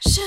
是